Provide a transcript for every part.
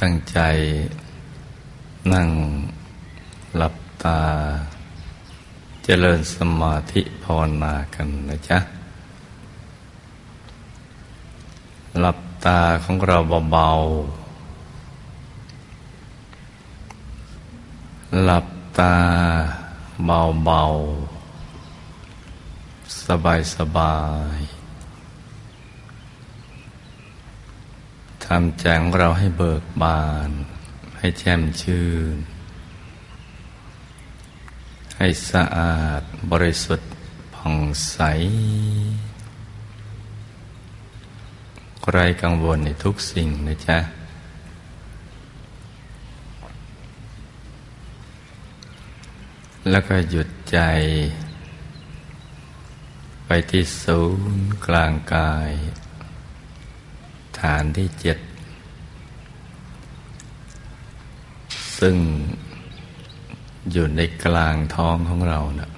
ตั้งใจนั่งหลับตา เจริญสมาธิภาวนากันนะจ๊ะ หลับตาของเราเบาๆ หลับตาเบาๆ สบายๆำใจงเราให้เบิกบาน ให้แจ่มชื่น ให้สะอาดบริสุทธิ์ผ่องใสไรกังวลในทุกสิ่งนะจ๊ะ แล้วก็หยุดใจ ไปที่ศูนย์กลางกาย ฐานที่เจ็ด ซึ่งอยู่ในกลางท้องของเรานะ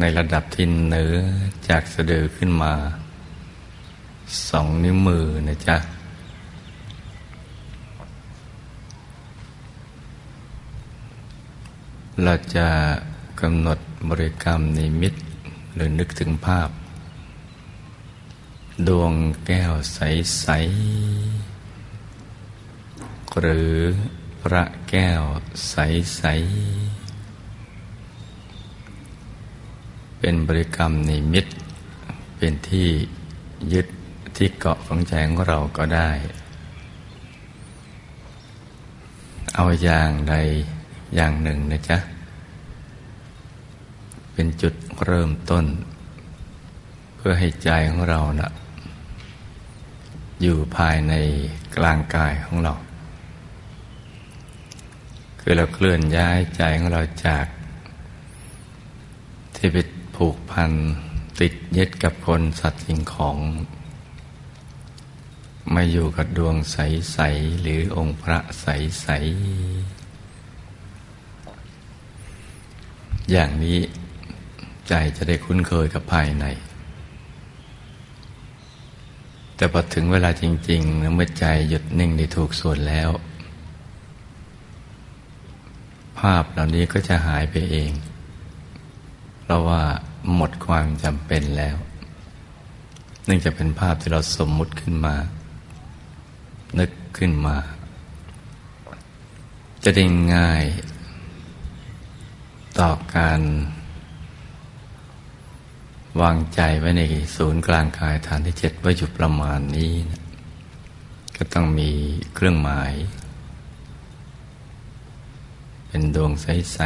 ในระดับที่เหนือจากสะดือขึ้นมา สองนิ้วมือนะจ๊ะ เราจะกำหนดบริกรรมนิมิต หรือนึกถึงภาพ ดวงแก้วใส ๆ หรือพระแก้วใส ๆ เป็นบริกรรมนิมิต เป็นที่ยึดที่เกาะของใจของเราก็ได้ เอาอย่างใดอย่างหนึ่งนะจ๊ะ เป็นจุดเริ่มต้น พื่อให้ใจของเรานะ่ะอยู่ภายในกลางกายของเรา คือเราเคลื่อนย้ายใจของเราจาก ที่ไปผูกพันติดยึดกับคนสัตว์สิ่งของ มาอยู่กับดวงใส ๆ หรือองค์พระใส ๆ อย่างนี้ใจจะได้คุ้นเคยกับภายใน แต่พอถึงเวลาจริงๆเมื่อใจหยุดนิ่งได้ถูกส่วนแล้ว ภาพเหล่านี้ก็จะหายไปเอง เพราะว่าหมดความจำเป็นแล้ว เนื่องจากเป็นภาพที่เราสมมุติขึ้นมา นึกขึ้นมา จะได้ง่าย ต่อการ วางใจไว้ในศูนย์กลางกายฐานที่เจ็ดไว้อยู่ประมาณนี้นะก็ต้องมีเครื่องหมาย เป็นดวงใส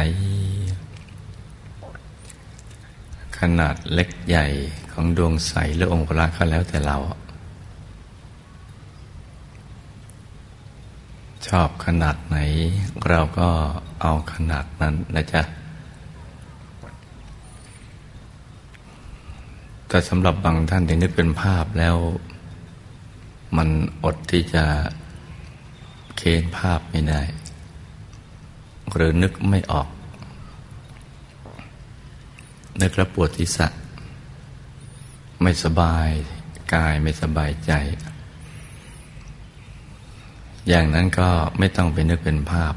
ๆ ขนาดเล็กใหญ่ของดวงใสหรือองค์พระก็แล้วแต่เรา ชอบขนาดไหน เราก็เอาขนาดนั้นนะจ๊ะ แต่สำหรับบางท่านที่นึกเป็นภาพแล้ว มันอดที่จะเค้นภาพไม่ได้ หรือนึกไม่ออก นึกแล้วปวดทิศะไม่สบายกายไม่สบายใจ อย่างนั้นก็ไม่ต้องไปนึกเป็นภาพ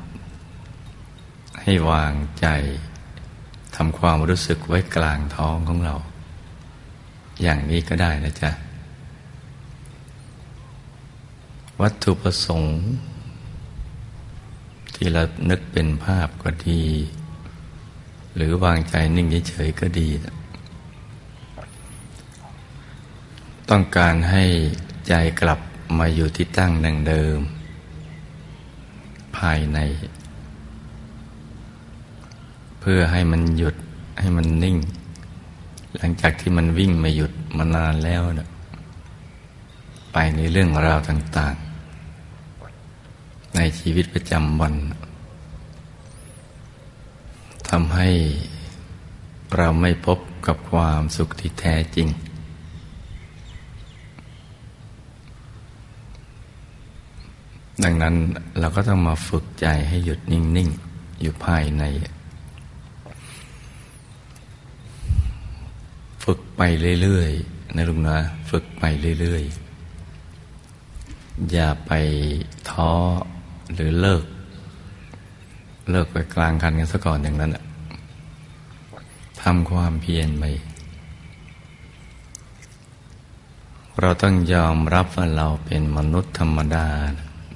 ให้วางใจทำความรู้สึกไว้กลางท้องของเรา อย่างนี้ก็ได้นะจ๊ะ วัตถุประสงค์ ที่เรานึกเป็นภาพก็ดี หรือวางใจนิ่งเฉยๆก็ดี ต้องการให้ใจกลับมาอยู่ที่ตั้งดังเดิม ภายใน เพื่อให้มันหยุดให้มันนิ่ง หลังจากที่มันวิ่งมาหยุดมานานแล้วนะไปในเรื่องราวต่าง ๆ ในชีวิตประจำวันทำให้เราไม่พบกับความสุขที่แท้จริง ดังนั้นเราก็ต้องมาฝึกใจให้หยุดนิ่ง ๆ อยู่ภายใน ฝึกไปเรื่อยๆนะลุงนะ ฝึกไปเรื่อยๆ อย่าไปท้อหรือเลิก เลิกไปกลางคันกันซะก่อนอย่างนั้นทำความเพียรไปเราต้องยอมรับว่าเราเป็นมนุษย์ธรรมดา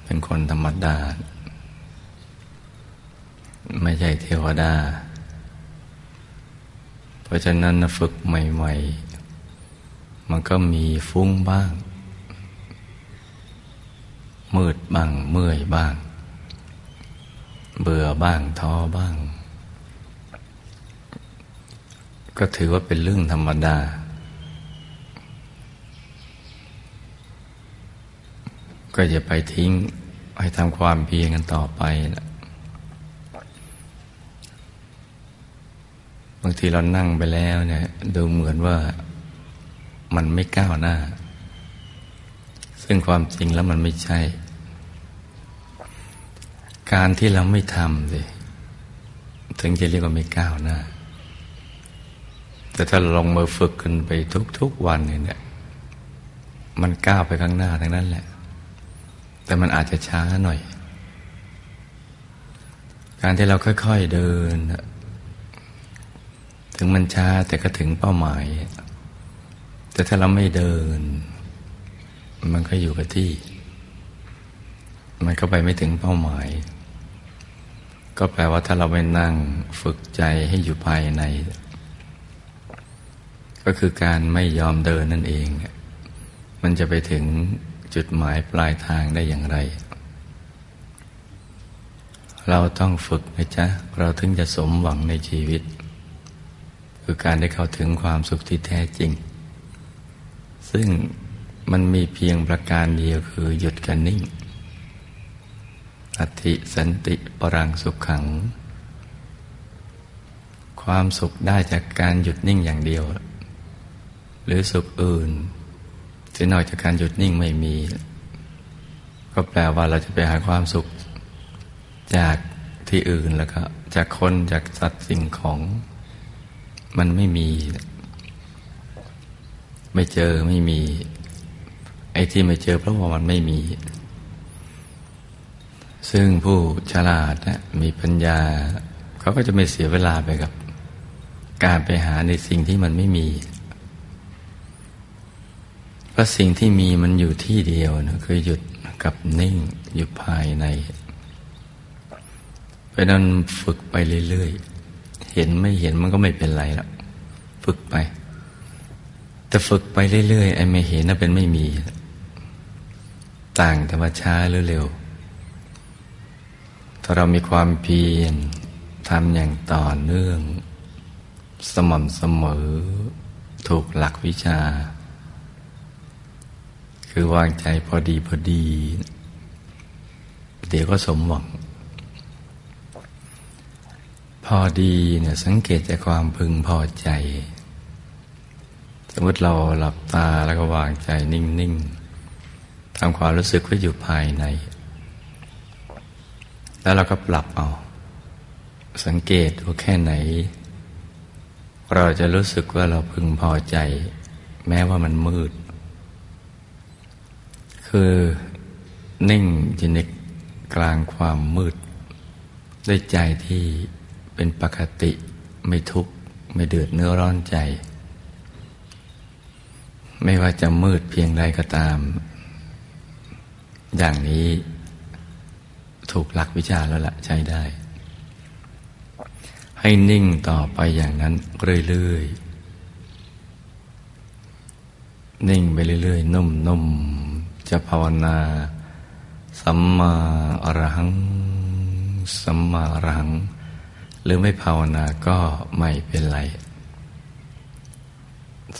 เป็นคนธรรมดา ไม่ใช่เทวดา เพราะฉะนั้นฝึกใหม่ ๆ มันก็มีฟุ้งบ้าง มืดบ้าง เมื่อยบ้าง เบื่อบ้างท้อบ้าง ก็ถือว่าเป็นเรื่องธรรมดาก็อย่าไปทิ้งให้ทำความเพียรกันต่อไปนะ บางทีเรานั่งไปแล้วเนี่ยดูเหมือนว่ามันไม่ก้าวหน้า ซึ่งความจริงแล้วมันไม่ใช่ การที่เราไม่ทำสิถึงจะเรียกว่าไม่ก้าวหน้า แต่ถ้าลงมือฝึกกันไปทุกๆวันเนี่ยมันก้าวไปข้างหน้าทั้งนั้นแหละ แต่มันอาจจะช้าหน่อย การที่เราค่อย ๆเดิน ถึงมันช้าแต่ก็ถึงเป้าหมาย แต่ถ้าเราไม่เดิน มันก็อยู่กับที่ มันก็ไปไม่ถึงเป้าหมาย ก็แปลว่าถ้าเราไปนั่งฝึกใจให้อยู่ภายใน ก็คือการไม่ยอมเดินนั่นเอง มันจะไปถึงจุดหมายปลายทางได้อย่างไร เราต้องฝึกนะจ๊ะ เราถึงจะสมหวังในชีวิต คือการได้เข้าถึงความสุขที่แท้จริง ซึ่งมันมีเพียงประการเดียวคือหยุดกันนิ่ง อธิสันติปรังสุขขัง ความสุขได้จากการหยุดนิ่งอย่างเดียว หรือสุขอื่นที่นอกจากการหยุดนิ่งไม่มี ก็แปลว่าเราจะไปหาความสุข จากที่อื่นแล้วก็จากคนจากสัตว์สิ่งของ มันไม่มี ไม่เจอไม่มี ไอ้ที่ไม่เจอ เพราะว่ามันไม่มี ซึ่งผู้ฉลาดนะมีปัญญา เขาก็จะไม่เสียเวลาไปกับ การไปหาในสิ่งที่มันไม่มีพราะสิ่งที่มีมันอยู่ที่เดียวนะคือหยุดกับนิ่งอยู่ภายในเพราะนั้นฝึกไปเรื่อยๆ เห็นไม่เห็นมันก็ไม่เป็นไรแล้วฝึกไป แต่ฝึกไปเรื่อยๆไอ้ไม่เห็นน่ะเป็นไม่มี ต่างแต่ว่าช้าหรือเร็ว ถ้าเรามีความเพียรทำอย่างต่อเนื่อง สม่ำเสมอ ถูกหลักวิชา คือวางใจพอดีพอดี เดี๋ยวก็สมหวัง พอดีเนี่ยสังเกตจากความพึงพอใจ สมมติเราหลับตาแล้วก็วางใจนิ่งๆทำความรู้สึกไว่าอยู่ภายใน แล้วเราก็ปรับเอา สังเกตว่าแค่ไหน เราจะรู้สึกว่าเราพึงพอใจ แม้ว่ามันมืด คือนิ่งอยู่ในกลางความมืด ด้วยใจที่ เป็นปกติไม่ทุกข์ ไม่เดือดเนื้อร้อนใจ ไม่ว่าจะมืดเพียงใดก็ตาม อย่างนี้ถูกหลักวิชาแล้วละใช้ได้ ให้นิ่งต่อไปอย่างนั้นเรื่อยๆ นิ่งไปเรื่อยๆ นุ่มๆ จะภาวนาสัมมาอรหัง สัมมาอรหัง หรือไม่ภาวนาก็ไม่เป็นไร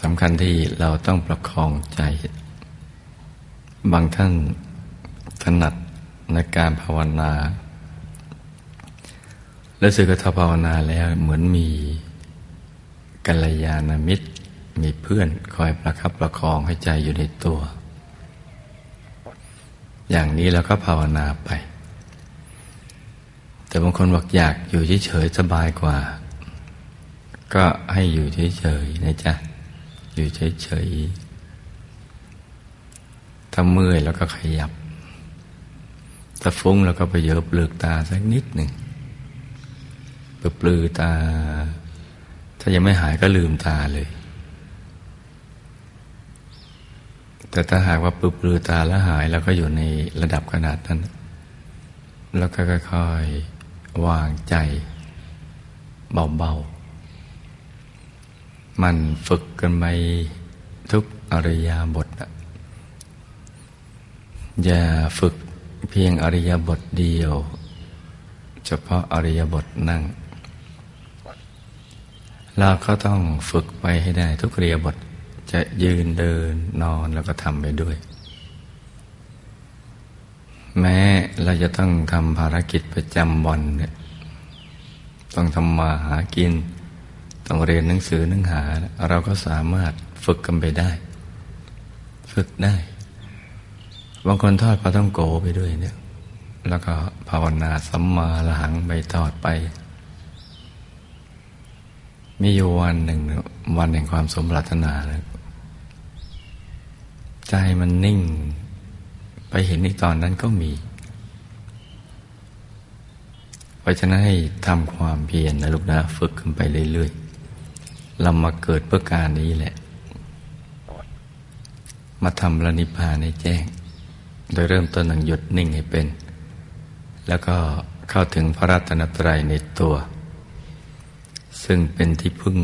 สำคัญที่เราต้องประคองใจ บางท่านถนัดในการภาวนา และสึกถ้าภาวนาแล้วเหมือนมีกัลยาณมิตร มีเพื่อนคอยประคับประคองให้ใจอยู่ในตัว อย่างนี้เราก็ภาวนาไป แต่บางคนบอกอยากอยู่เฉยๆสบายกว่า ก็ให้อยู่เฉยๆนะจ๊ะ อยู่เฉยๆถ้าเมื่อยแล้วก็ขยับถ้าฟุ้งเราก็ไปเยอะปลือกตาสักนิดหนึ่งปลือตา ถ้ายังไม่หายก็ลืมตาเลย แต่ถ้าหากว่าปลือตาแล้วหายเราก็อยู่ในระดับขนาดนั้น แล้วก็ค่อยๆ วางใจเบาๆ มันฝึกกันไปทุกอริยาบทอย่าฝึกเพียงอริยบทเดียว เฉพาะอริยบทนั่ง เราก็ต้องฝึกไปให้ได้ทุกอริยบทจะยืนเดินนอนแล้วก็ทำไปด้วย แม้เราจะต้องทำภารกิจประจำวันเนี่ยต้องทำมาหากิน ต้องเรียนหนังสือหนังหา เราก็สามารถฝึกกันไปได้ ฝึกได้ บางคนทอดปลาต้องโกไปด้วยเนี่ย แล้วก็ภาวนาสัมมาละหังไปทอดไป มีอยู่วันหนึ่ง วันแห่งความสมปรารถนาเลยใจมันนิ่ง เห็นในตอนนั้นก็มี เพราะฉะนั้นให้ทำความเพียรนะลูกนะ ฝึกขึ้นไปเรื่อยๆเรามาเกิดเพื่อการนี้แหละ มาทำระนิพพานให้แจ้ง โดยเริ่มต้นหนังหยุดนิ่งให้เป็น แล้วก็เข้าถึงพระรัตนตรัยในตัว ซึ่งเป็นที่พึ่ง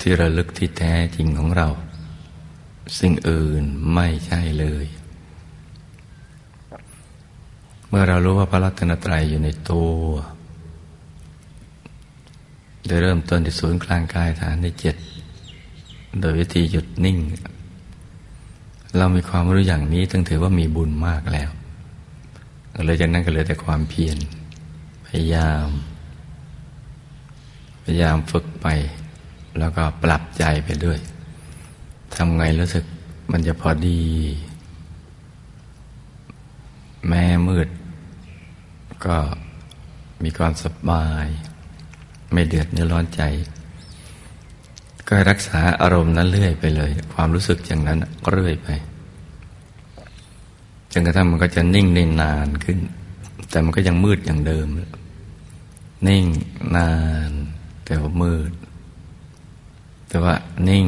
ที่ระลึกที่แท้จริงของเรา สิ่งอื่นไม่ใช่เลย เมื่อเรารู้ว่าพระรัตนตรัยอยู่ในตัวโดยเริ่มต้นที่ศูนย์กลางกายฐานในเจ็ดโดยวิธีหยุดนิ่ง เรามีความรู้อย่างนี้ต้องถือว่ามีบุญมากแล้วเลยจากนั้นก็เลยแต่ความเพียรพยายาม พยายามฝึกไป แล้วก็ปรับใจไปด้วยทำไงรู้สึกมันจะพอดี แม้มืด ก็มีความสบาย ไม่เดือดเนื้อร้อนใจ ก็รักษาอารมณ์นั้นเรื่อยไปเลย ความรู้สึกอย่างนั้นก็เรื่อยไปจนกระทั่งมันก็จะนิ่งได้นานขึ้น แต่มันก็ยังมืดอย่างเดิม นิ่งนาน แต่ว่ามืด แต่ว่านิ่ง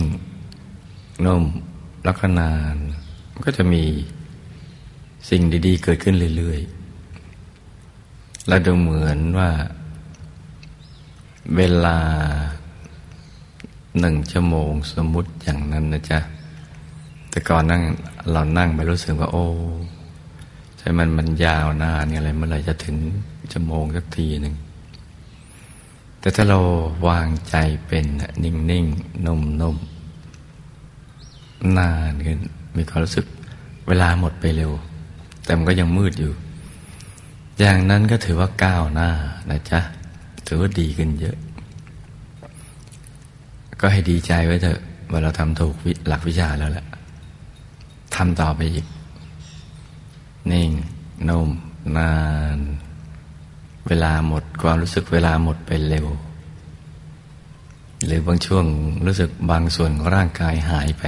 นุ่มแล้วก็นาน มันก็จะมีสิ่งดี ๆ เกิดขึ้นเรื่อยๆ และดูเหมือนว่า เวลาหนึ่งชั่วโมงสมมุติอย่างนั้นนะจ๊ะ แต่ก่อนนั่งเรานั่งไปรู้สึกว่า โอ้ใช่มันมันยาวนานอะไรเมื่อไรจะถึงชั่วโมงสักทีหนึ่งแต่ถ้าเราวางใจเป็นนิ่งนิ่งนุ่มนุ่มนานขึ้นมีความรู้สึกเวลาหมดไปเร็ว แต่มันก็ยังมืดอยู่ อย่างนั้นก็ถือว่าก้าวหน้านะจ๊ะถือว่าดีขึ้นเยอะ ก็ให้ดีใจไว้เถอะว่าเราทำถูกหลักวิชาแล้วแหละทำต่อไปอีก นิ่งนุ่มนาน เวลาหมดความรู้สึกเวลาหมดไปเร็ว หรือบางช่วงรู้สึกบางส่วนของร่างกายหายไป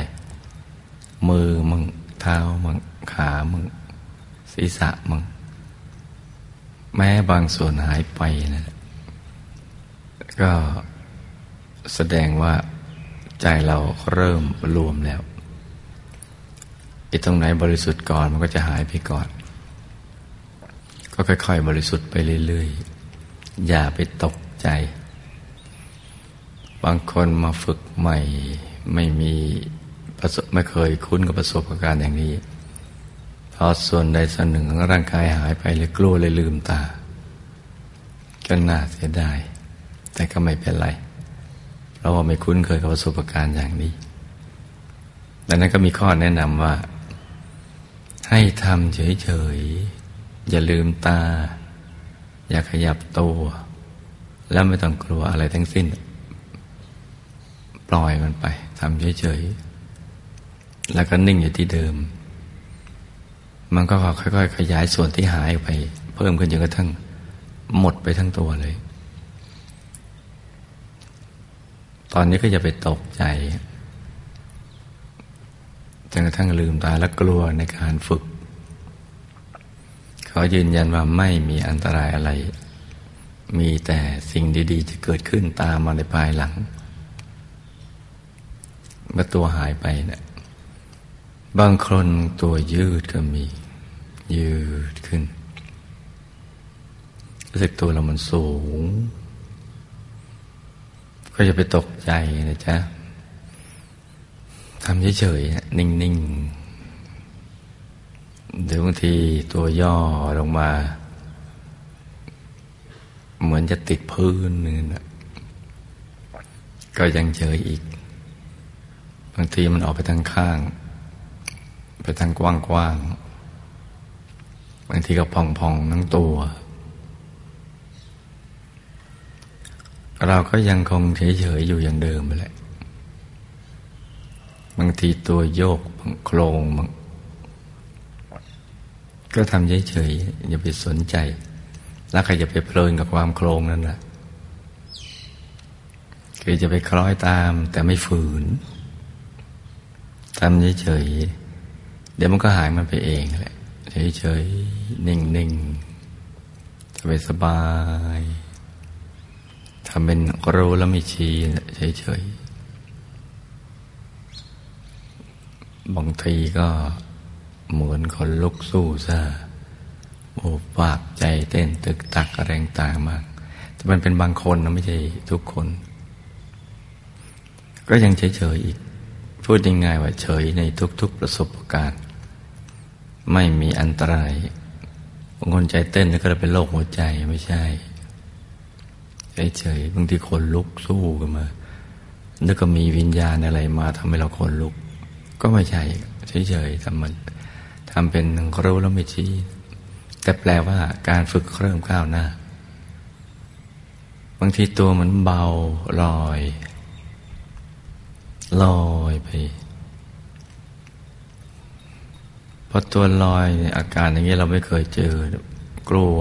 มือมึงเท้ามึงขามึงศีรษะมึง แม้บางส่วนหายไปนะก็แสดงว่าใจเราเริ่มรวมแล้วไอีตรงไหนบริสุทธิ์ก่อนมันก็จะหายไปก่อน ก็ค่อย ๆ บริสุทธิ์ไปเรื่อยๆ อย่าไปตกใจ บางคนมาฝึกใหม่ไม่มีประสบไม่เคยคุ้นกับประสบการณ์อย่างนี้ อส่วนใดส่วนหนึ่งของร่างกายหายไปเลยกลัวเลยลืมตา ก็น่าเสียดาย แต่ก็ไม่เป็นไร เพราะว่าไม่คุ้นเคยกับประสบการณ์อย่างนี้ดังนั้นก็มีข้อแนะนำว่า ให้ทำเฉยๆ อย่าลืมตา อย่าขยับตัว แล้วไม่ต้องกลัวอะไรทั้งสิ้น ปล่อยมันไปทำเฉยๆ แล้วก็นิ่งอยู่ที่เดิม มันก็ค่อยๆ ขยายส่วนที่หายไป เพิ่มขึ้นจนกระทั่งหมดไปทั้งตัวเลย ตอนนี้ก็จะไปตกใจจนกระทั่งลืมตาและกลัวในการฝึก ขอยืนยันว่าไม่มีอันตรายอะไร มีแต่สิ่งดีๆ จะเกิดขึ้นตามมาในภายหลัง เมื่อตัวหายไปเนะี่ยบางคนตัวยืดก็มี ยืดขึ้น รู้สึกตัวเรามันสูง ก็จะไปตกใจนะจ๊ะทำเฉยๆนิ่งๆเดี๋ยวบางทีตัวย่อลงมา เหมือนจะติดพื้นนึงนะก็ยังเฉยอีก บางทีมันออกไปทางข้าง ไปทางกว้างๆางทีก็พองๆทั้งตัว เราก็ยังคงเฉยๆอยู่อย่างเดิมไปแหละบางทีตัวโยกโครงบางก็ทำเฉยๆอย่าไปสนใจ แล้วใครจะไปเพลินกับความโครงนั่นแหละคือจะไปคล้อยตามแต่ไม่ฝืนทำเฉยๆเดี๋ยวมันก็หายมันไปเองแหละ เฉยๆ นิ่งๆสบายสบายทำเป็นรู้แล้วไม่ชี้เฉยๆ บางทีก็เหมือนคนลุกสู้ซะโอ้ปากใจเต้นตึกตักอะไรต่างมาก แต่มันเป็นบางคนนะไม่ใช่ทุกคน ก็ยังเฉยๆอีก พูดยังไงว่าเฉยในทุกๆประสบการณ์ ไม่มีอันตรายบางคนใจเต้นแล้วก็เป็นโรคหัวใจไม่ใช่เฉยๆบางทีคนลุกสู้กันมาแล้วก็มีวิญญาณอะไรมาทำให้เราคนลุก ก็ไม่ใช่เฉยๆทำมันทำเป็นรู้แล้วไม่ชี้แต่แปลว่าการฝึกเริ่มก้าวหน้า บางทีตัวเหมือนเบาลอย ลอยไป พอตัวลอยอาการอย่างนี้เราไม่เคยเจอ กลัว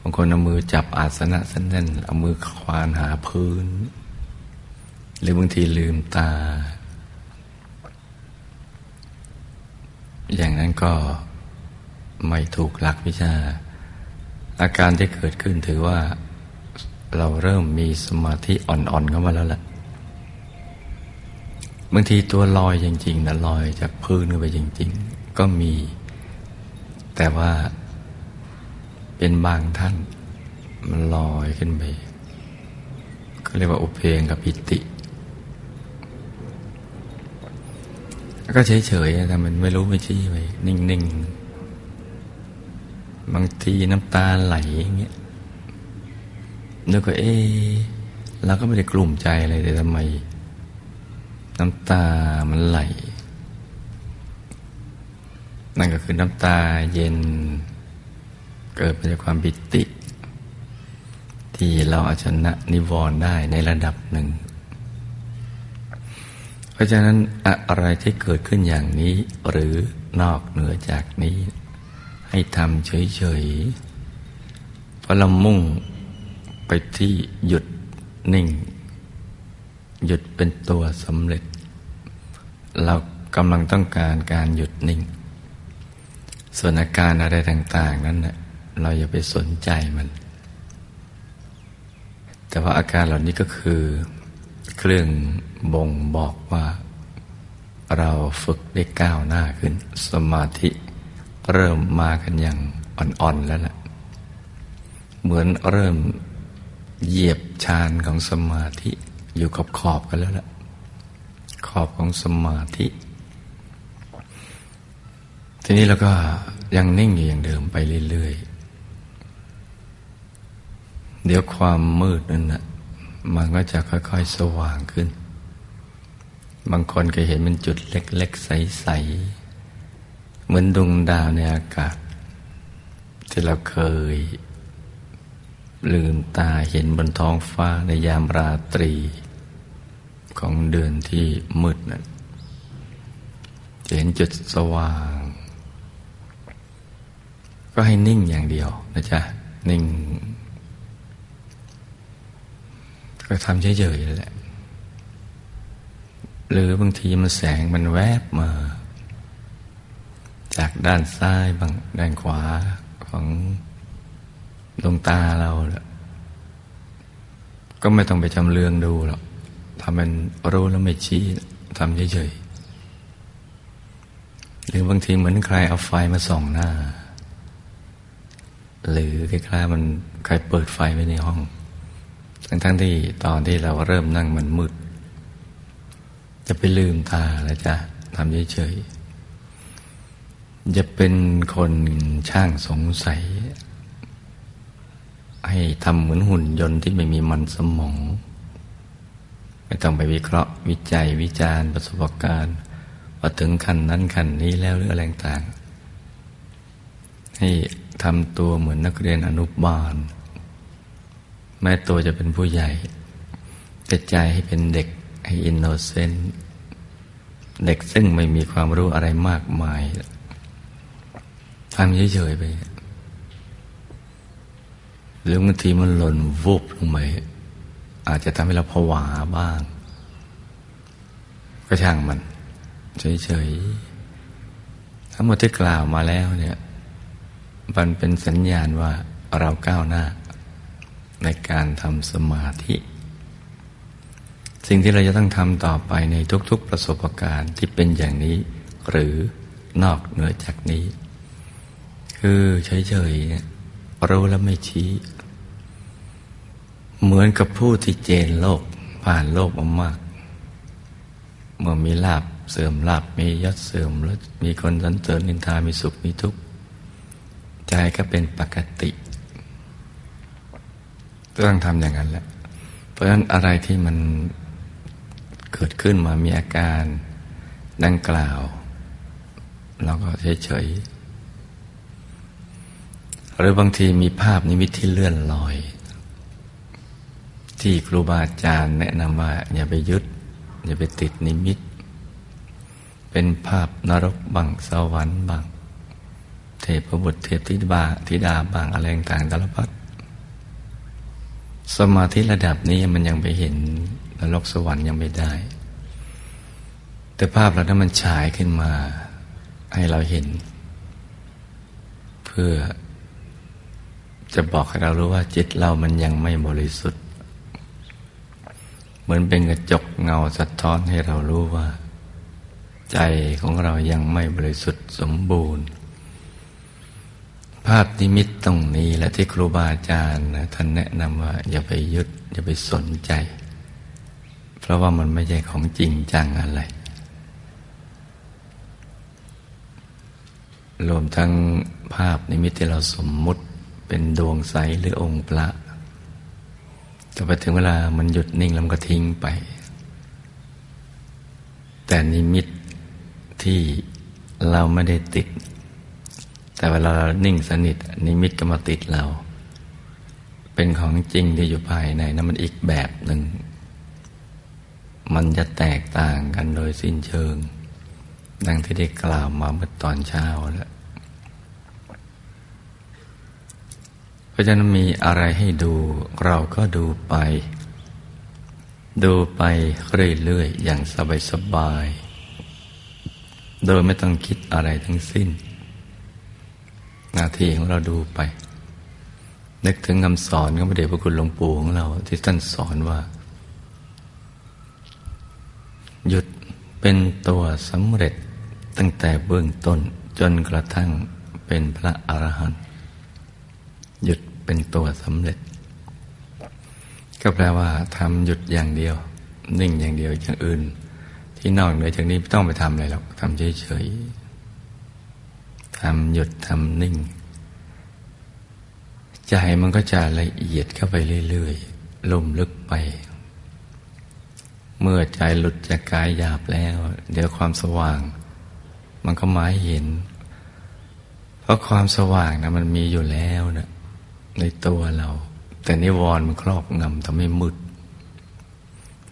บางคนเอามือจับอาสนะสั้นเอามือควานหาพื้น หรือบางทีลืมตา อย่างนั้นก็ไม่ถูกหลักวิชา อาการที่เกิดขึ้นถือว่าเราเริ่มมีสมาธิอ่อนๆเข้ามาแล้วล่ะบางทีตัวลอยจริงๆนะลอยจากพื้นขึ้นไปจริง ๆ ก็มี แต่ว่าเป็นบางท่าน มันลอยขึ้นไปก็เรียกว่าอุเพงกับปิติ ก็เฉยๆแต่มันไม่รู้ไม่ชี้ไปนิ่งๆ บางทีน้ำตาไหลอย่างเงี้ยนึกว่าเอ๊เราก็ไม่ได้กลุ่มใจอะไรแต่ทำไม น้ำตามันไหล นั่นก็คือน้ำตาเย็นเกิดมาจากความบิติ ที่เราเอาชนะนิวรณ์ได้ในระดับหนึ่ง เพราะฉะนั้นอะไรที่เกิดขึ้นอย่างนี้หรือนอกเหนือจากนี้ ให้ทำเฉยๆเพราะเรามุ่งไปที่หยุดนิ่ง หยุดเป็นตัวสำเร็จ เรากำลังต้องการการหยุดนิ่ง ส่วนอาการอะไรต่าง ๆ นั้นนะเราอย่าไปสนใจมัน แต่ว่าอาการเหล่านี้ก็คือ เครื่องบ่งบอกว่า เราฝึกได้ก้าวหน้าขึ้น สมาธิเริ่มมากันอย่างอ่อน ๆ แล้วล่ะ เหมือนเริ่มเหยียบชานของสมาธิอยู่ขอบขอบกันแล้วล่ะ ขอบของสมาธิ ทีนี้เราก็ยังนิ่งอยู่อย่างเดิมไปเรื่อยๆ เดี๋ยวความมืดนั่นนะมันก็จะค่อยๆ สว่างขึ้น บางคนก็เห็นมันจุดเล็ก ๆ ใส ๆ เหมือนดวงดาวในอากาศ ที่เราเคย ลืมตาเห็นบนท้องฟ้าในยามราตรี ของเดือนที่มืดนั้นเห็นจุดสว่าง ก็ให้นิ่งอย่างเดียวนะจ๊ะ นิ่ง ก็ทำเฉยๆแหละ หรือบางทีมันแสงมันแวบมา จากด้านซ้ายบางด้านขวาของดวงตาเราก็ไม่ต้องไปจำเรืองดูหรอกทำเป็นรู้แล้วไม่ชี้ทำเฉยๆหรือบางทีเหมือนใครเอาไฟมาส่องหน้า หรือคล้ายๆมันใครเปิดไฟไว้ในห้อง ทั้งๆที่ตอนที่เราเริ่มนั่งมันมืด จะไปลืมตาแล้วจ้ะทำเฉยๆจะเป็นคนช่างสงสัย ให้ทำเหมือนหุ่นยนต์ที่ไม่มีมันสมอง ไม่ต้องไปวิเคราะห์วิจัยวิจารณ์ประสบการณ์ว่าถึงขั้นนั้นขั้นนี้แล้วหรืออะไรต่างให้ ทำตัวเหมือนนักเรียนอนุบาล แม้ตัวจะเป็นผู้ใหญ่ แต่ใจให้เป็นเด็กให้อินโนเซนต์เด็กซึ่งไม่มีความรู้อะไรมากมายทำเฉยๆไปหรือบางทีมันหล่นวุบลงไปอาจจะทำให้เราผวาบ้าง ก็ช่างมัน เฉยๆทั้งหมดที่กล่าวมาแล้วเนี่ย มันเป็นสัญญาณว่าเราก้าวหน้า ในการทำสมาธิ สิ่งที่เราจะต้องทำต่อไปในทุกๆประสบการณ์ที่เป็นอย่างนี้ หรือนอกเหนือจากนี้ คือเฉยๆรู้แล้วไม่ชี้ เหมือนกับผู้ที่เจนโลกผ่านโลกมามาก เมื่อมีลาบเสื่อมลาบมียศเสื่อมแล้วมีคนสันเสริญนินทามีสุขมีทุกข์ ใจก็เป็นปกติ ต้องทำอย่างนั้นแหละ เพราะฉะนั้นอะไรที่มันเกิดขึ้นมามีอาการดังกล่าวเราก็เฉยๆ หรือบางทีมีภาพนิมิตที่เลื่อนลอย ที่ครูบาอาจารย์แนะนำว่าอย่าไปยึด อย่าไปติดนิมิต เป็นภาพนรกบังสวรรค์บัง เทพบุตรเทพธิดาธิดาบางอะไรต่างๆตลพัดสมาธิระดับนี้มันยังไปเห็นนรกสวรรค์ยังไม่ได้ แต่ภาพเราถ้ามันฉายขึ้นมา ให้เราเห็น เพื่อจะบอกให้เรารู้ว่าจิตเรามันยังไม่บริสุทธิ์ เหมือนเป็นกระจกเงาสะท้อนให้เรารู้ว่า ใจของเรายังไม่บริสุทธิ์สมบูรณ์ ภาพนิมิตตรงนี้และที่ครูบาอาจารย์นะท่านแนะนำว่าอย่าไปยึดอย่าไปสนใจ เพราะว่ามันไม่ใช่ของจริงจังอะไร รวมทั้งภาพนิมิตที่เราสมมุติเป็นดวงใสหรือองค์พระแต่ไปถึงเวลามันหยุดนิ่งแล้วมันก็ทิ้งไป แต่นิมิตที่เราไม่ได้ติด แต่เวลาเรานิ่งสนิทนิมิตก็มาติดเรา เป็นของจริงที่อยู่ภายในนั้นมันอีกแบบหนึ่ง มันจะแตกต่างกันโดยสิ้นเชิง ดังที่ได้กล่าวมาเมื่อตอนเช้าแล้วเพราะฉะนั้นมีอะไรให้ดูเราก็ดูไป ดูไปเรื่อยๆอย่างสบายๆโดยไม่ต้องคิดอะไรทั้งสิ้น หน้าที่ของเราดูไป นึกถึงคำสอนของพระเดชพระคุณหลวงปู่ของเรา ที่ท่านสอนว่า หยุดเป็นตัวสำเร็จตั้งแต่เบื้องต้นจนกระทั่งเป็นพระอรหันต์หยุดเป็นตัวสำเร็จ ก็แปลว่าทำหยุดอย่างเดียว นิ่งอย่างเดียวอย่างอื่น ที่นอกเหนือจากนี้ไม่ต้องไปทำอะไรหรอกทำเฉยๆำหยุดทำนิ่ง ใจมันก็จะละเอียดเข้าไปเรื่อยๆลุ่มลึกไป เมื่อใจหลุดจากกายหยาบแล้ว เดี๋ยวความสว่าง มันก็มาเห็น เพราะความสว่างนะมันมีอยู่แล้วนะในตัวเรา แต่นิวรณ์มันครอบงำทำให้มืด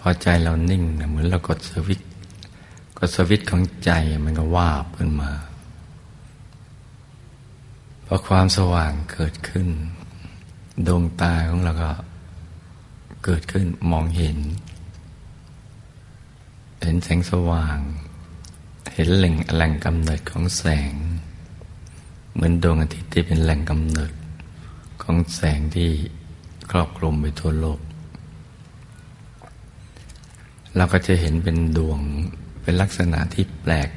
พอใจเรานิ่งนะเหมือนเรากดสวิตกดสวิตของใจมันก็ว่าบขึ้นมา พอความสว่างเกิดขึ้น ดวงตาของเราก็เกิดขึ้นมองเห็น เห็นแสงสว่าง เห็นแหล่งแหล่งกำเนิดของแสง เหมือนดวงอาทิตย์ที่เป็นแหล่งกำเนิด ของแสงที่ครอบคลุมไปทั่วโลก เราก็จะเห็นเป็นดวงเป็นลักษณะที่แปลก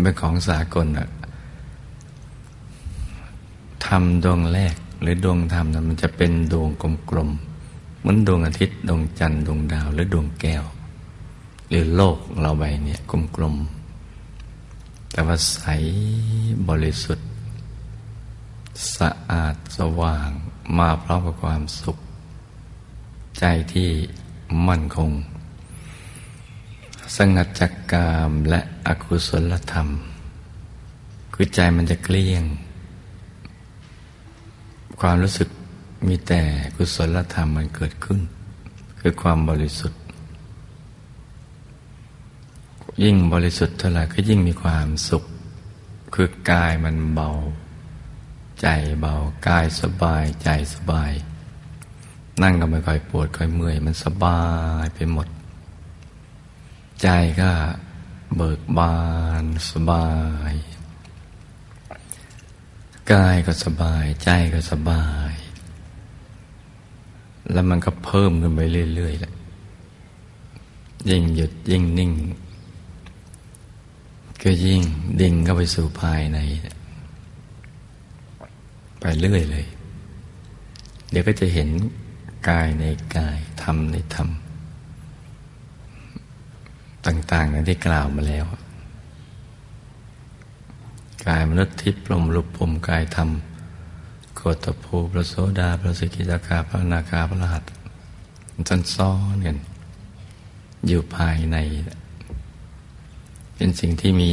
เป็นของสากล อะทำดวงแรก หรือดวงธรรมนะมันจะเป็นดวงกลมๆเหมือนดวงอาทิตย์ดวงจันทร์ดวงดาว หรือดวงแก้ว หรือโลกเราใบเนี่ยกลมๆแต่ว่าใสบริสุทธิ์ สะอาดสว่างมาพร้อมกับความสุข ใจที่มั่นคง สงัดจากกามและอกุศลธรรม คือใจมันจะเกลี้ยง ความรู้สึกมีแต่กุศลธรรมมันเกิดขึ้น คือความบริสุทธิ์ ยิ่งบริสุทธิ์เท่าไหร่ก็ยิ่งมีความสุข คือกายมันเบา ใจเบากายสบายใจสบาย นั่งก็ไม่ค่อยปวดค่อยเมื่อย มันสบายไปหมด ใจก็เบิกบานสบาย กายก็สบายใจก็สบาย แล้วมันก็เพิ่มขึ้นไปเรื่อยๆแหละยิ่งหยุดยิ่งนิ่ง ก็ยิ่งดิ่งเข้าไปสู่ภายใน ไปเรื่อยเลย เดี๋ยวก็จะเห็นกายในกายธรรมในธรรม ต่าง ๆ นั้นที่กล่าวมาแล้ว กายมนุษย์ทิพย์ลมลุปปมกายธรรมโคตภูพระโสดา พระสิกิจาคาพระนาคาพระรหัสสันซ้อนกันอยู่ภายใน เป็นสิ่งที่มี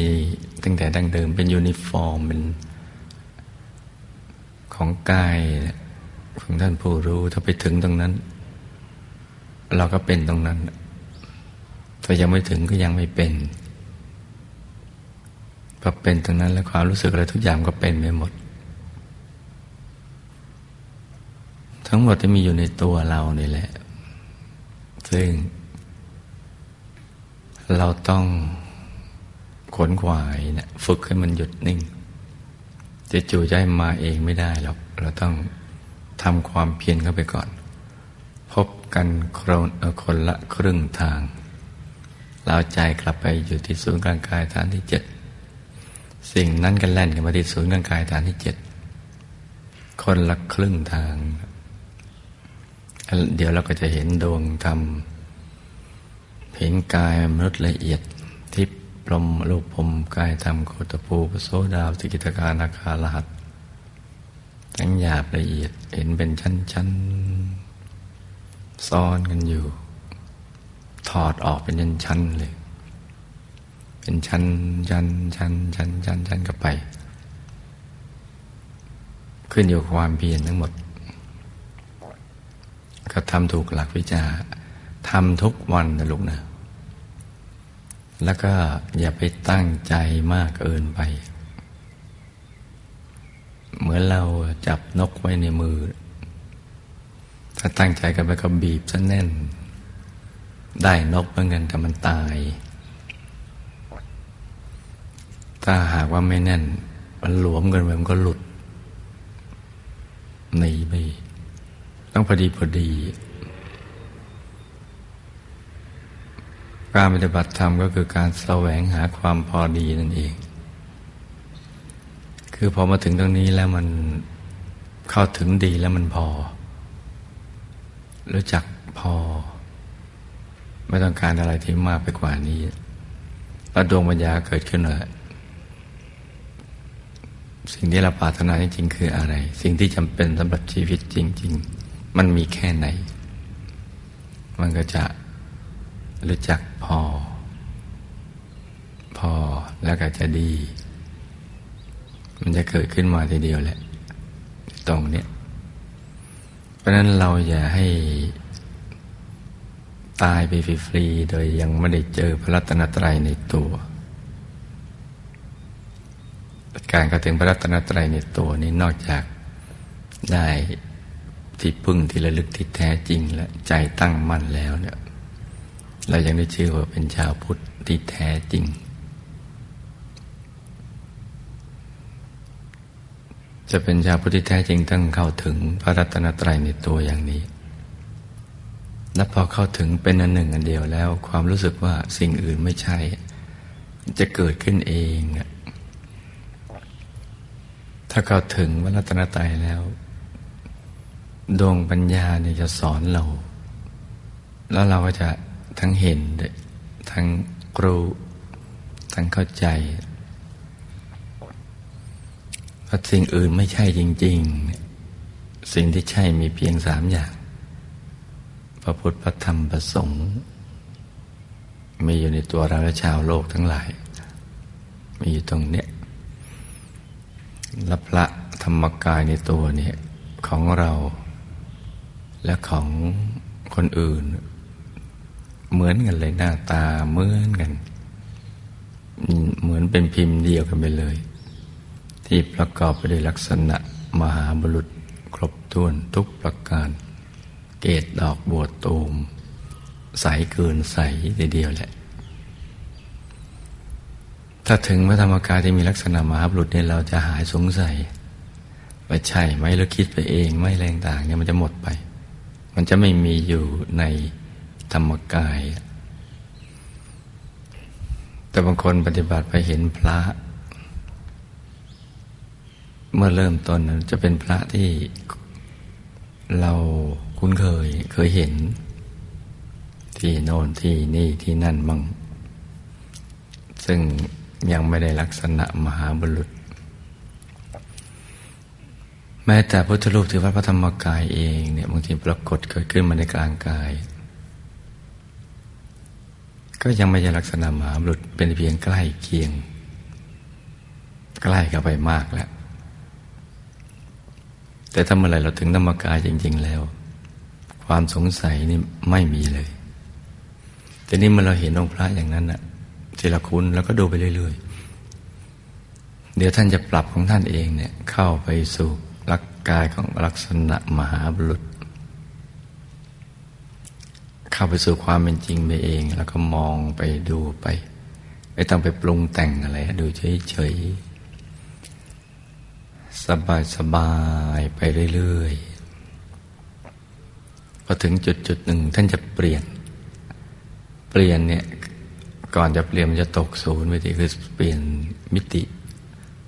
ตั้งแต่ดั้งเดิมเป็นยูนิฟอร์มเป็นของกายของท่านผู้รู้ถ้าไปถึงตรงนั้น เราก็เป็นตรงนั้นถ้ายังไม่ถึงก็ยังไม่เป็น พอเป็นตรงนั้นแล้วความรู้สึกอะไรทุกอย่างก็เป็นไปหมด ทั้งหมดที่มีอยู่ในตัวเรานี่แหละ ซึ่ง เราต้องขนขวายนะฝึกให้มันหยุดนิ่ง จะจู่ใจมาเองไม่ได้หรอก เราต้องทำความเพียรเข้าไปก่อน พบกันคนคนละครึ่งทาง เราใจกลับไปอยู่ที่ศูนย์กลางกายฐานที่เจ็ด สิ่งนั้นกันแล่นกันมาที่ศูนย์กลางกายฐานที่เจ็ดคนละครึ่งทาง เดี๋ยวเราก็จะเห็นดวงธรรมเห็นกายมนุษย์ละเอียดทิพปรมรูปพรมกายธรรมโคตภูปโสดาวสิกิตการนาคาลหัสทั้งหยาบละเอียดเห็นเป็นชั้นๆ ซ้อนกันอยู่ ถอดออกเป็นชั้นๆเลย เป็นชั้นชั้นชั้นชั้นชั้นชั้นก็ไป ขึ้นอยู่ความเพียรทั้งหมด ก็ทำถูกหลักวิชาทำทุกวันนะลูกนะ แล้วก็อย่าไปตั้งใจมากเกินไป เหมือนเราจับนกไว้ในมือ ถ้าตั้งใจกันไปก็บีบซะแน่น ได้นกเหมือนกันแต่มันตาย ถ้าหากว่าไม่แน่น มันหลวมกันไปมันก็หลุดหนีไปต้องพอดีพอดี การปฏิบัติธรรมก็คือการแสวงหาความพอดีนั่นเอง คือพอมาถึงตรงนี้แล้วมันเข้าถึงดีแล้วมันพอ รู้จักพอ ไม่ต้องการอะไรที่มากไปกว่านี้แล้วดวงปัญญาเกิดขึ้นเลย สิ่งที่เราปรารถนาจริงๆคืออะไร สิ่งที่จำเป็นสำหรับชีวิตจริง ๆ มันมีแค่ไหน มันก็จะรู้จักพอ พอแล้วก็จะดี มันจะเกิดขึ้นมาทีเดียวแหละ ตรงเนี้ยเพราะนั้นเราอย่าให้ตายไปฟรีๆโดยยังไม่ได้เจอพระรัตนตรัยในตัว การเข้าถึงพระรัตนตรัยในตัวนี้นอกจากได้ที่พึ่งที่ระลึกที่แท้จริงและใจตั้งมั่นแล้วเนี่ยเรายังได้ชื่อว่าเป็นชาวพุทธที่แท้จริง จะเป็นชาวพุทธที่แท้จริงต้องเข้าถึงพระรัตนตรัยในตัวอย่างนี้และพอเข้าถึงเป็นอันหนึ่งอันเดียวแล้ว ความรู้สึกว่าสิ่งอื่นไม่ใช่ จะเกิดขึ้นเอง ถ้าเข้าถึงพระรัตนตรัยแล้ว ดวงปัญญาเนี่ยจะสอนเรา แล้วเราก็จะทั้งเห็นทั้งรู้ทั้งเข้าใจว่าสิ่งอื่นไม่ใช่จริง ๆ สิ่งที่ใช่มีเพียงสามอย่าง พระพุทธพระธรรมพระสงฆ์มีอยู่ในตัวเราและชาวโลกทั้งหลาย มีอยู่ตรงเนี้ย และพระธรรมกายในตัวเนี่ยของเราและของคนอื่น เหมือนกันเลยหน้าตาเหมือนกัน เหมือนเป็นพิมพ์เดียวกันไปเลย ที่ประกอบไปด้วยลักษณะมหาบุรุษครบถ้วนทุกประการ เกตดอกบัวตูม ใสเกินใสเดียวแหละ ถ้าถึงพระธรรมกายที่มีลักษณะมหาบุรุษเนี่ยเราจะหายสงสัยว่าใช่ไหมเราคิดไปเองไม่แรงต่างเนี่ยมันจะหมดไป มันจะไม่มีอยู่ในธรรมกาย แต่บางคนปฏิบัติไปเห็นพระ เมื่อเริ่มต้นจะเป็นพระที่เราคุ้นเคยเคยเห็น ที่โน่นที่นี่ที่นั่นมั่งซึ่ง ยังไม่ได้ลักษณะมหาบุรุษ แม้แต่พุทธรูปที่วัดพระธรรมกายเองเนี่ยบางทีปรากฏเกิดขึ้นมาในกลางกาย ก็ยังไม่ใช่ลักษณะมหาบุรุษเป็นเพียงใกล้เคียง ใกล้เข้าไปมากแล้ว แต่ถ้าเมื่อไรเราถึงธรรมกายจริง ๆ แล้ว ความสงสัยนี่ไม่มีเลยแต่นี่เมื่อเราเห็นองค์พระอย่างนั้นน่ะ ที่เราคุ้นแล้วก็ดูไปเรื่อย ๆ เดี๋ยวท่านจะปรับของท่านเองเนี่ยเข้าไปสู่ลักกายของลักษณะมหาบุรุษ เข้าไปสู่ความเป็นจริงไปเอง แล้วก็มองไปดูไป ไม่ต้องไปปรุงแต่งอะไร ดูเฉยๆ สบายสบายไปเรื่อยๆ พอถึงจุดจุดหนึ่งท่านจะเปลี่ยน เปลี่ยนเนี่ย ก่อนจะเปลี่ยนมันจะตกศูนย์ไปทีคือเปลี่ยนมิติ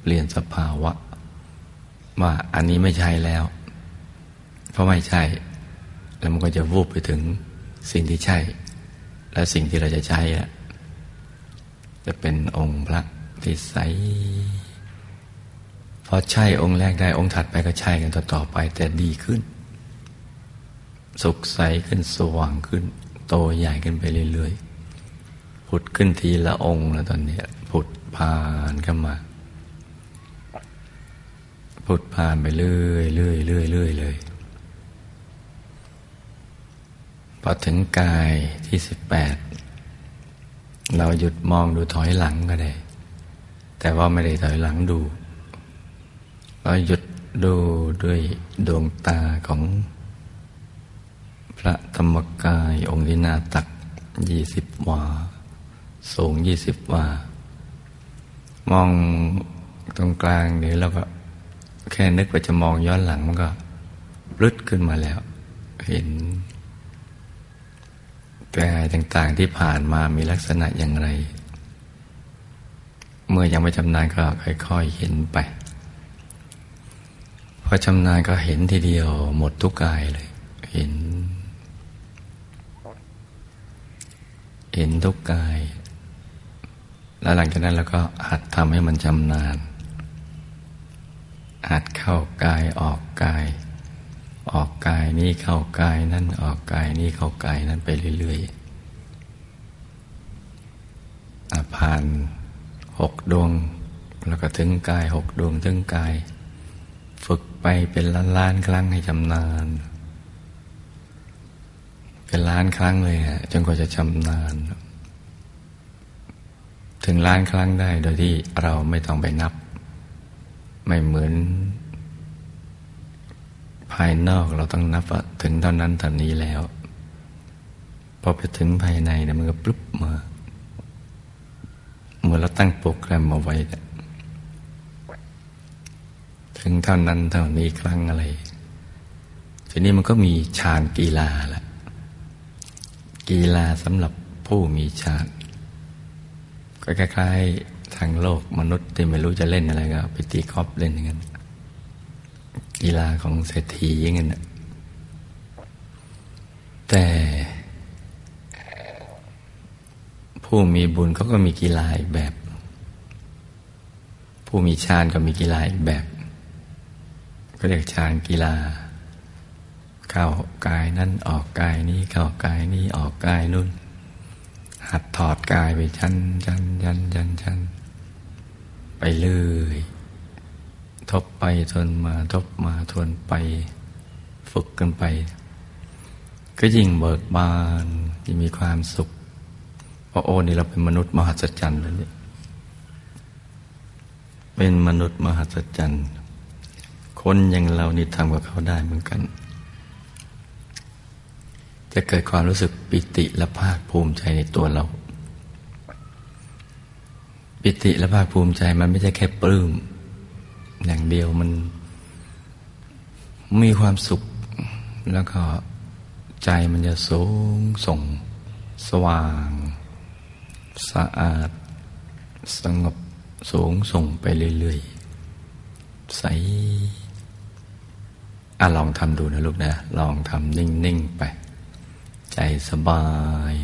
เปลี่ยนสภาวะว่าอันนี้ไม่ใช่แล้ว เพราะไม่ใช่ แล้วมันก็จะวูบไปถึงสิ่งที่ใช่ และสิ่งที่เราจะใช้จะเป็นองค์พระที่ใสพอใช่องค์แรกได้องค์ถัดไปก็ใช่กันต่อตอไป แต่ดีขึ้น สุขใสขึ้นสว่างขึ้น โตใหญ่ขึ้นไปเรื่อยๆุดขึ้นทีละองค์แล้วตอนนี้ผุดผ่านเข้ามาพุดผ่านไปเรื่อยเรื่อยเรื่อยเรื่อยเลยพอถึงกายที่สิบแปดเราหยุดมองดูถอยหลังก็ได้ แต่ว่าไม่ได้ถอยหลังดู เราหยุดดูด้วยดวงตาของ พระธรรมกายองค์ที่หน้าตักยี่สิบวา สูงยี่สิบวามองตรงกลางนี้แล้วก็แค่นึกว่าจะมองย้อนหลังมันก็รุดขึ้นมาแล้ว เห็นกายต่างๆที่ผ่านมามีลักษณะอย่างไร เมื่อยังไม่ชำนาญก็ค่อยๆเห็นไปพอชำนาญก็เห็นทีเดียว หมดทุกกายเลย เห็น เห็นทุกกาย แล้วหลังจากนั้นเราก็หัดทำให้มันชำนาญหัดเข้ากายออกกาย ออกกายนี้เข้ากายนั่นออกกายนี้เข้ากายนั้นไปเรื่อยๆผ่านหกดวง แล้วก็ถึงกายหกดวงถึงกาย ฝึกไปเป็นล้านล้านครั้งให้ชำนาญเป็นล้านครั้งเลยฮะจนกว่าจะชำนาญ ถึงล้านครั้งได้โดยที่เราไม่ต้องไปนับ ไม่เหมือน ภายนอกเราต้องนับว่าถึงเท่านั้นเท่านี้แล้ว พอไปถึงภายในเนี่ยมันก็ปุ๊บมาเมื่อเราตั้งโปรแกรมมาไว้ ถึงเท่านั้นเท่านี้ครั้งอะไร ทีนี้มันก็มีฌานกีฬาละกีฬาสำหรับผู้มีฌาน ก็คล้ายๆทางโลกมนุษย์ที่ไม่รู้จะเล่นอะไรก็ไปตีกอล์ฟเล่นอย่างนั้นกีฬาของเศรษฐีอย่างนั้นแต่ผู้มีบุญเขาก็มีกีฬาอีกแบบ ผู้มีฌานก็มีกีฬาอีกแบบก็เรียกฌานกีฬา เข้ากายนั้นออกกายนี้เข้ากายนี้ออกกายนู่น หัดถอดกายไปชั้นชั้นชั้นชั้นชั้นไปเรื่อยทบไปทนมาทบมาทวนไป ฝึกกันไป ก็ยิ่งเบิกบานยิ่งมีความสุข เพราะโอ้นี่เราเป็นมนุษย์มหัศจรรย์แล้วนี่เป็นมนุษย์มหัศจรรย์ คนอย่างเรานี่ทำกับเขาได้เหมือนกัน จะเกิดความรู้สึกปิติและภาคภูมิใจในตัวเรา ปิติและภาคภูมิใจมันไม่ใช่แค่ปลื้มอย่างเดียวมันมีความสุข แล้วก็ใจมันจะสูงส่ง สว่าง สะอาด สงบสูงส่งไปเรื่อยๆใสอะลองทำดูนะลูกนะ ลองทำนิ่ง ๆ ไป ใจสบาย